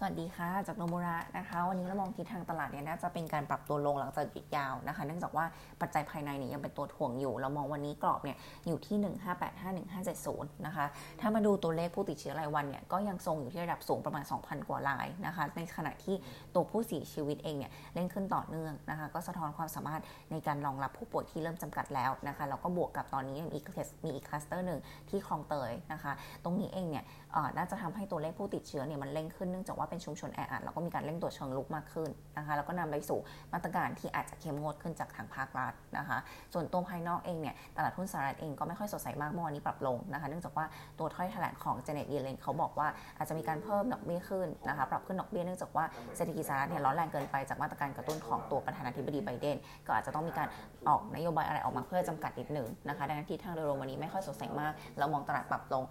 สวัสดีค่ะจากโนมุระนะคะ วันนี้เรามองทิศทางตลาดเนี่ยน่าจะเป็นการปรับตัวลงหลังจากหยุดยาวนะคะ เนื่องจากว่าปัจจัยภายในเนี่ยยังเป็นตัวถ่วงอยู่ เรามองวันนี้กรอบเนี่ยอยู่ที่ 1585170 นะคะ ถ้ามาดูตัวเลขผู้ติดเชื้อรายวันเนี่ยก็ยังทรงอยู่ที่ระดับสูงประมาณ 2,000 กว่ารายนะคะ ในขณะที่ตัวผู้เสียชีวิตเองเนี่ยเร่งขึ้นต่อเนื่องนะคะ ก็สะท้อนความสามารถในการรองรับผู้ป่วยที่เริ่มจำกัดแล้วนะคะแล้วก็บวกกับตอนนี้มีอีกมีอีกคลัสเตอร์หนึ่งที่คลองเตยนะคะ ตรงนี้เองเนี่ยน่าจะทำให้ตัวเลขผู้ติดเชื้อเนี่ยมันเร่งขึ้นเนื่องจากว่าเป็นชุมชนแออัดแล้วก็มีการเร่งตรวจเชิงลุกมากขึ้นนะคะแล้วก็นำไปสู่มาตรการที่อาจจะเข้มงวดขึ้นจากทางภาครัฐนะคะ ส่วนตัวภายนอกเองเนี่ยตลาดหุ้นสหรัฐเองก็ไม่ค่อยสดใสมากเมื่อวานนี้ปรับลงนะคะ เนื่องจากว่าตัวถ้อยแถลงของเจเน็ตเยเลนเขาบอกว่าอาจจะมีการเพิ่มดอกเบี้ยขึ้นนะคะปรับขึ้นดอกเบี้ยเนื่องจากว่าเศรษฐกิจสหรัฐเนี่ยร้อนแรงเกินไปจากมาตรการกระตุ้นของตัวประธานาธิบดีไบเดนก็อาจจะต้องมีการออกนโยบายอะไรออกมาเพื่อจำกัดนิดหนึ่งนะคะดังนั้นทิศทางโดยรวมวันนี้ไม่ค่อยสดใสมากเรามองตลาดปรับลง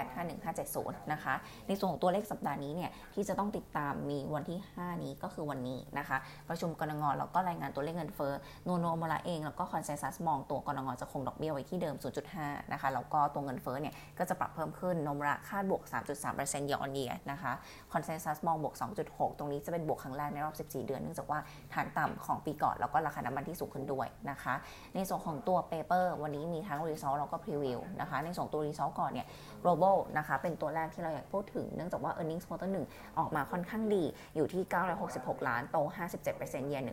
1585-1570นะคะในส่วนของตัวเลขสัปดาห์นี้เนี่ยที่จะต้องติดตามมีวันที่ 5 นี้ก็คือวันนี้นะคะ ประชุมกนง.แล้วก็รายงานตัวเลขเงินเฟ้อโนโนมูระเองแล้วก็ consensus มองตัวกนง.จะคงดอกเบี้ยไว้ที่เดิม 0.5 นะคะ แล้วก็ตัวเงินเฟ้อเนี่ยก็จะปรับเพิ่มขึ้นโนมูระคาดบวก 3.3% year on year นะคะ consensus มองบวก 2.6 ตรงนี้จะเป็นบวกครั้งแรกในรอบ 14 เดือนเนื่องจากว่าฐานต่ำของปีก่อนแล้วก็ราคาน้ำมันที่สูงขึ้นด้วยนะคะ ในส่วนของตัว paper วันนี้มีทั้ง result แล้วก็ preview นะคะในส่วนตัว result ก่อนเนี่ย global นะคะเป็นตัวแรกที่เราอยากพูดถึงเนื่องจากว่า earnings quarter 1ออออกมาค่อนข้างดีอยู่ที่ 966 ล้าน โต 57% year on year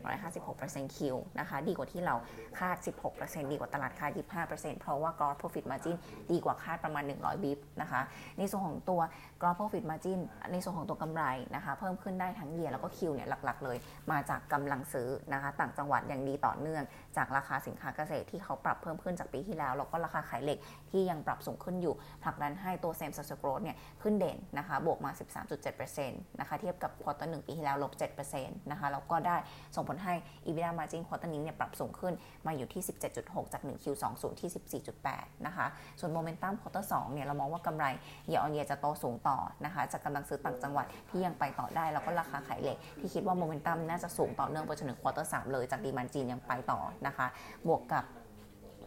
156% Q นะคะ ดีกว่าที่เราคาด 16%ดีกว่าตลาดคาด 25%เพราะว่า gross profit margin ดีกว่าคาดประมาณ 100 bips นะคะ ในส่วนของตัว gross profit margin ในส่วนของตัวกำไรนะคะ เพิ่มขึ้นได้ทั้ง year แล้วก็ Q เนี่ยหลักๆ เลย มาจากกำลังซื้อนะคะ ต่างจังหวัดอย่างดีต่อเนื่อง จากราคาสินค้าเกษตรที่เขาปรับเพิ่มขึ้นจากปีที่แล้ว แล้วก็ราคาขายเหล็กที่ยังปรับสูงขึ้นอยู่ผลักดันให้ตัวเซมสโกร w เนี่ยขึ้นเด่นนะคะ บวกมา 13.7%นะคะเทียบกับ quarter หนึ่งปีที่แล้วลบ7%นะคะแล้วก็ได้ส่งผลให้ EBITDA margin quarter นี้เนี่ยปรับสูงขึ้นมาอยู่ที่ 17.6 จาก 1Q20 ที่ 14.8 นะคะส่วน momentum quarter 2เนี่ยเรามองว่ากำไรเยออนเยจะโตสูงต่อนะคะจากกำลังซื้อต่างจังหวัดที่ยังไปต่อได้ แล้วก็ราคาขายเหล็กที่คิดว่าโมเมนตัมน่าจะสูงต่อเนื่องไปจนถึง quarter 3เลยจาก demand จีนยังไปต่อนะคะบวกกับ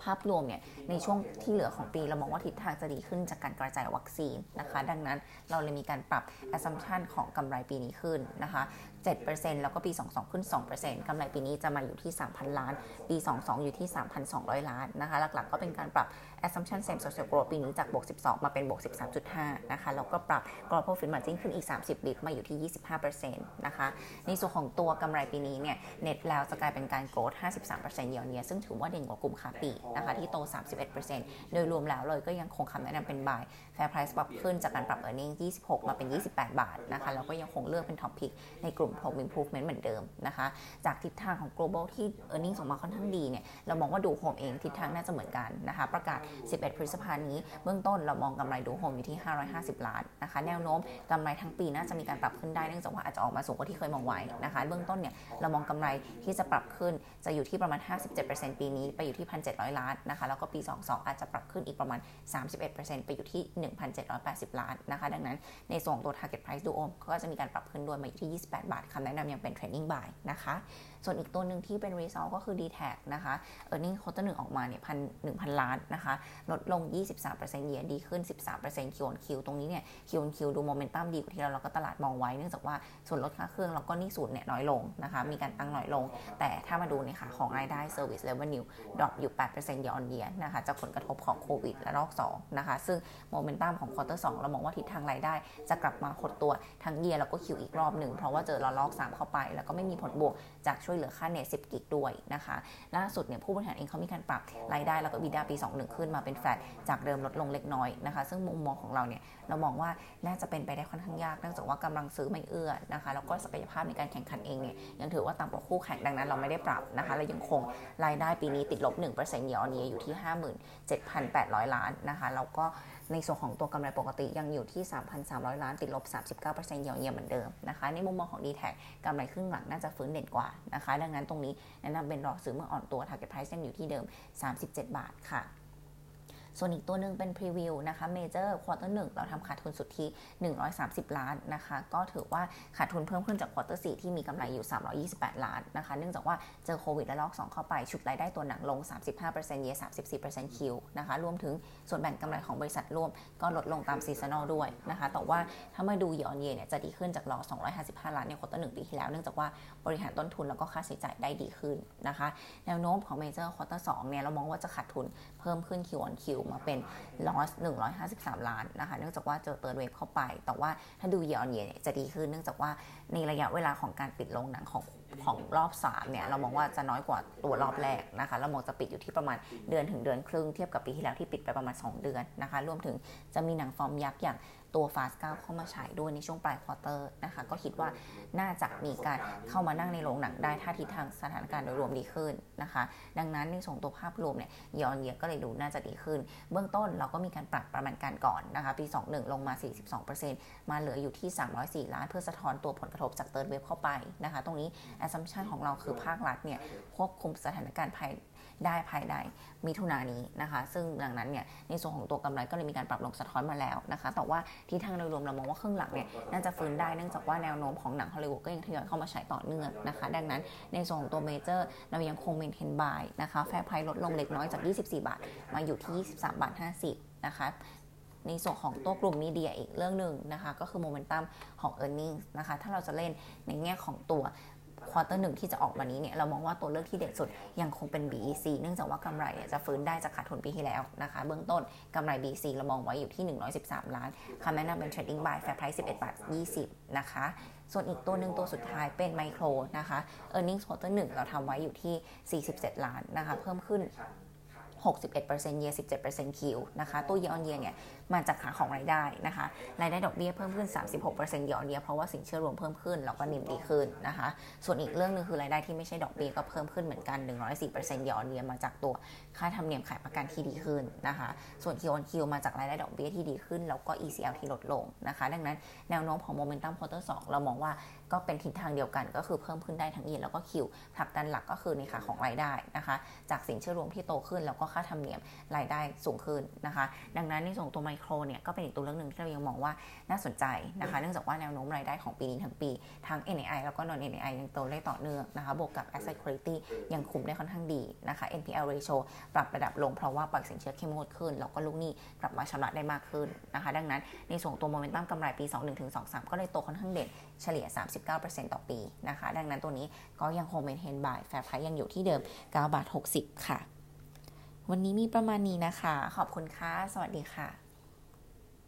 ภาพรวมเนี่ยในช่วงที่เหลือของปี เรามองว่าทิศทางจะดีขึ้นจากการกระจายวัคซีนนะคะ ดังนั้นเราเลยมีการปรับ assumption ของกำไรปีนี้ขึ้นนะคะ7%แล้วก็ปี 22 ขึ้น 2%กำไรปีนี้จะมาอยู่ที่ 3,000 ล้าน ปี 22 อยู่ที่ 3,200 ล้านนะคะ หลักๆ ก็เป็นการปรับ assumption same social growth ปีนี้จากบวก 12 มาเป็นบวก 13.5 นะคะ แล้วก็ปรับ gross profit margin ขึ้นอีก 30บิตมาอยู่ที่ 25%นะคะ ในส่วนของตัวกำไรปีนี้เนี่ย net แล้วจะกลายเป็นการ growth 53%เยียร์เนียซึ่งถือว่าเด่นกว่ากลุ่มค้าปลีกนะคะที่โต 31%โดยรวมแล้วเลยก็ยังคงคำแนะนำเป็น buy fair price ปรับขึ้นจากการปรับ earning 26 มาเป็น 28 บาทนะคะแล้วก็ยังคงเลือกเป็น top pick ในกลุ่ม home improvement เหมือนเดิมนะคะจากทิศทางของ global ที่ e a r n i n g ส่งมาค่อนข้างดีเนี่ยเรามองว่าดูโฮมเองทิศทางน่าจะเหมือนกันนะคะประกาศ 11 พฤษภานี้เบื้องต้นเรามองกำไรดูโฮมอยู่ที่ 550 ล้านนะคะแนวโน้มกำไรทั้งปีน่าจะมีการปรับขึ้นได้เนื่องจากว่าอาจจะออกมาสูงกว่าที่เคยมองไว้นะคะเบื้องต้นเนี่ยเรามองกำไรที่จะปรับขึ้นจะอยู่ที่ประมาณ 57%ปีนี้ไปอยู่ที่ 1,700ล้านนะคะแล้วก็ปี 22 อาจจะปรับขึ้นอีกประมาณ 31%ไปอยู่ที่ 1,780 ล้านนะคะดังนั้นในส่วนตัว target price โดยรวมก็จะมีการปรับขึ้นด้วยมาอยู่ที่ 28 บาทคำแนะนำยังเป็น trading buy นะคะส่วนอีกตัวหนึ่งที่เป็น result ก็คือ d t แทนะคะ e a r n i n g ควอเตอร์หนึ่งออกมาเนี่ยพันหนึ่งพันล้านนะคะลดลง 23% year ดีขึ้น 13% Q on Q ตรงนี้เนี่ย Q on Q ดูโมเมนตัมดีกว่าที่เราเราก็ตลาดมองไว้ เนื่องจากว่าส่วนลดค่าเครื่องแล้วก็หนี้สูญเนี่ยน้อยลงนะคะมีการตั้งน้อยลง แต่ถ้ามาดูเนี่ยค่ะของรายได้ service revenue drop อยู่ 8% year on year นะคะจากผลกระทบของโควิดระลอก 2นะคะ ซึ่งโมเมนตัมของ quarter สองเรามองว่าทิศทางรายได้ จะกลับมาหดตัวทั้ง year แล้วก็ Q อีกรอบหนึ่ง เพราะว่าเจอระลอก 3 เข้าไป แล้วก็ไม่มีผลบวกจากช่วยเหลือค่าเน็ต10 gig ด้วยนะคะ ล่าสุดเนี่ยผู้บริหารเองเขามีการปรับรายได้แล้วก็ EBITDA ปี 21 ขึ้นมาเป็นแฟลตจากเดิมลดลงเล็กน้อยนะคะ ซึ่งมุมมองของเราเนี่ยเรามองว่าน่าจะเป็นไปได้ค่อนข้างยากเนื่องจากว่ากำลังซื้อไม่เอื้อนะคะแล้วก็ศักยภาพในการแข่งขันเองเนี่ยยังถือว่าต่ำกว่าคู่แข่งดังนั้นเราไม่ได้ปรับนะคะเรายังคงรายได้ปีนี้ติดลบ1%เยออนเยอยู่ที่ 57,800 ล้านนะคะแล้วก็ในส่วนของตัวกำไรปกติยังอยู่ที่ 3,300 ล้านติดลบ 39%เยียวยเหมือนเดิมนะคะในมุมมองของ d t แทกำไรครึ่งหลังน่าจะฟื้นเด่นกว่านะคะ ดังนั้นตรงนี้แนะนำเป็นรอซื้อเมื่ออ่อนตัว target price ยังอยู่ที่เดิม 37 บาทค่ะ ส่วนอีกตัวหนึ่งเป็น preview นะคะเมเจอร์ quarter หนึ่งเราทำขาดทุนสุทธิ 130 ล้านนะคะ ก็ถือว่าขาดทุนเพิ่มขึ้นจาก quarter สี่ที่มีกำไรอยู่ 328 ล้านนะคะ เนื่องจากว่าเจอโควิดระลอก 2 เข้าไป ฉุดรายได้ตัวหนังลง 35% year 34% Q นะคะ รวมถึงส่วนแบ่งกำไรของบริษัทร่วมก็ลดลงตาม seasonal ด้วยนะคะ แต่ว่าถ้ามาดูยอนเยเนี่ยจะดีขึ้นจาก loss 255 ล้านในควอเตอร์หปีที่แล้วเนื่องจากว่าบริหารต้นทุนแล้วก็ค่าใช้จ่ายได้ดีขึ้นนะคะ แนวโน้มของเมเจอร์ควอเตอร์สเนี่ยเรามองว่าจะขาดทุนเพิ่มขึ้น Q on Q มาเป็น loss 153 ล้านนะคะเนื่องจากว่าเจอ third wave เข้าไป แต่ว่าถ้าดูเยออนเยเนี่ยจะดีขึ้นเนื่องจากว่าในระยะเวลาของการปิดโรงหนังของของรอบ 3 เนี่ย เรามองว่าจะน้อยกว่าตัวรอบแรกนะคะเรามองจะปิดอยู่ที่ประมาณเดือนถึงเดือนครึ่งเทียบกับปีที่แล้วที่ปิดไปประมาณ 2 เดือนนะคะรวมถึงจะมีหนังฟอร์มยักษ์อย่าง ตัว Fast 9เข้ามาฉายด้วยในช่วงปลาย quarter นะคะ ก็คิดว่าน่าจะมีการเข้ามานั่งในโรงหนังได้ถ้าทิศทางสถานการณ์โดยรวมดีขึ้นนะคะ ดังนั้นในส่วนตัวภาพรวมเนี่ยยอนเยียก็เลยดูน่าจะดีขึ้น เบื้องต้นเราก็มีการปรับประมาณการก่อนนะคะ ปี 21 ลงมา 42%มาเหลืออยู่ที่ 304 ล้าน เพื่อสะท้อนตัวผลกระทบจาก third wave เข้าไปนะคะ ตรงนี้ assumption ของเราคือภาครัฐเนี่ยควบคุมสถานการณ์ภายได้ภายในมิถุนานี้นะคะ ซึ่งดังนั้นเนี่ยในส่วนของตัวกำไรก็เลยมีการปรับลงสะท้อนมาแล้วนะคะ แต่ว่าทิศทางโดยรวมเรามองว่าครึ่งหลังเนี่ยน่าจะฟื้นได้เนื่องจากว่าแนวโน้มของหนังฮอลลีวูดก็ยังทยอยเข้ามาฉายต่อเนื่องนะคะ ดังนั้นในส่วนของตัวเมเจอร์เรายังคง maintain buy นะคะ fair price ลดลงเล็กน้อยจาก 24 บาท มาอยู่ที่ 23 บาท 50 นะคะในส่วนของตัวกลุ่ม media อีกเรื่องหนึ่งนะคะ ก็คือโมเมนตัมของ e a r n i n g นะคะ ถ้าเราจะเล่นในแง่ของตัว quarter หนึ่งที่จะออกมานี้เนี่ยเรามองว่าตัวเลือกที่เด็ดสุดยังคงเป็น BEC เนื่องจากว่ากำไรจะฟื้นได้จากขาดทุนปีที่แล้วนะคะ เบื้องต้นกำไร BEC เรามองไว้อยู่ที่ 113 ล้านคำแนะนำเป็น Trading Buy Fair Price 11บาท20 นะคะ ส่วนอีกตัวหนึ่งตัวสุดท้ายเป็นไมโครนะคะ Earnings Quarter 1 เราทำไว้อยู่ที่ 47 ล้านนะคะ เพิ่มขึ้น 61% year 17% Q นะคะ ตัว year on year เนี่ย มาจากขาของรายได้นะคะรายได้ดอกเบี้ยเพิ่มขึ้น 36% year on year เพราะว่าสินเชื่อรวมเพิ่มขึ้นแล้วก็นิ่มดีขึ้นนะคะ ส่วนอีกเรื่องนึงคือรายได้ที่ไม่ใช่ดอกเบี้ยก็เพิ่มขึ้นเหมือนกัน 104% year on year มาจากตัวค่าธรรมเนียมขายประกันที่ดีขึ้นนะคะ ส่วน Q on Q มาจากรายได้ดอกเบี้ยที่ดีขึ้น แล้วก็ ECL ที่ลดลงนะคะ ดังนั้นแนวโน้มของ momentum quarter 2เรามองว่าก็เป็นทิศทางเดียวกันก็คือเพิ่มขึ้นได้ทั้งยีนแล้วก็คิวผลักดันหลักก็คือในขาของรายได้นะคะจากสินเชื่อรวมที่โตขึ้นแล้วก็ค่าธรรมเนียมรายได้สูงขึ้นนะคะ ดังนั้นในส่วนตัวไมโครเนี่ยก็เป็นอีกตัวเรื่องหนึ่งที่เรายังมองว่าน่าสนใจนะคะเนื่องจากว่าแนวโน้มรายได้ของปีนี้ทั้งปี ทั้ง NAI แล้วก็ non NAI ยังโตได้ต่อเนื่องนะคะบวกกับ asset quality ยังคุมได้ค่อนข้างดีนะคะ NPL ratio ปรับระดับลงเพราะว่าปล่อยสินเชื่อเข้มงวดขึ้นแล้วก็ลูกหนี้กลับมาชำระได้มากขึ้นนะคะดังนั้นในส่วนตัวโมเมนตัมกำไรปี 21-23 ก็เลยโตค่อนข้างเด่นเฉลี่ย 39%ต่อปีนะคะดังนั้นตัวนี้ก็ยังคง maintain buy fair price ยังอยู่ที่เดิม9บาท60 ค่ะ วันนี้มีประมาณนี้นะคะ ขอบคุณค่ะ สวัสดีค่ะ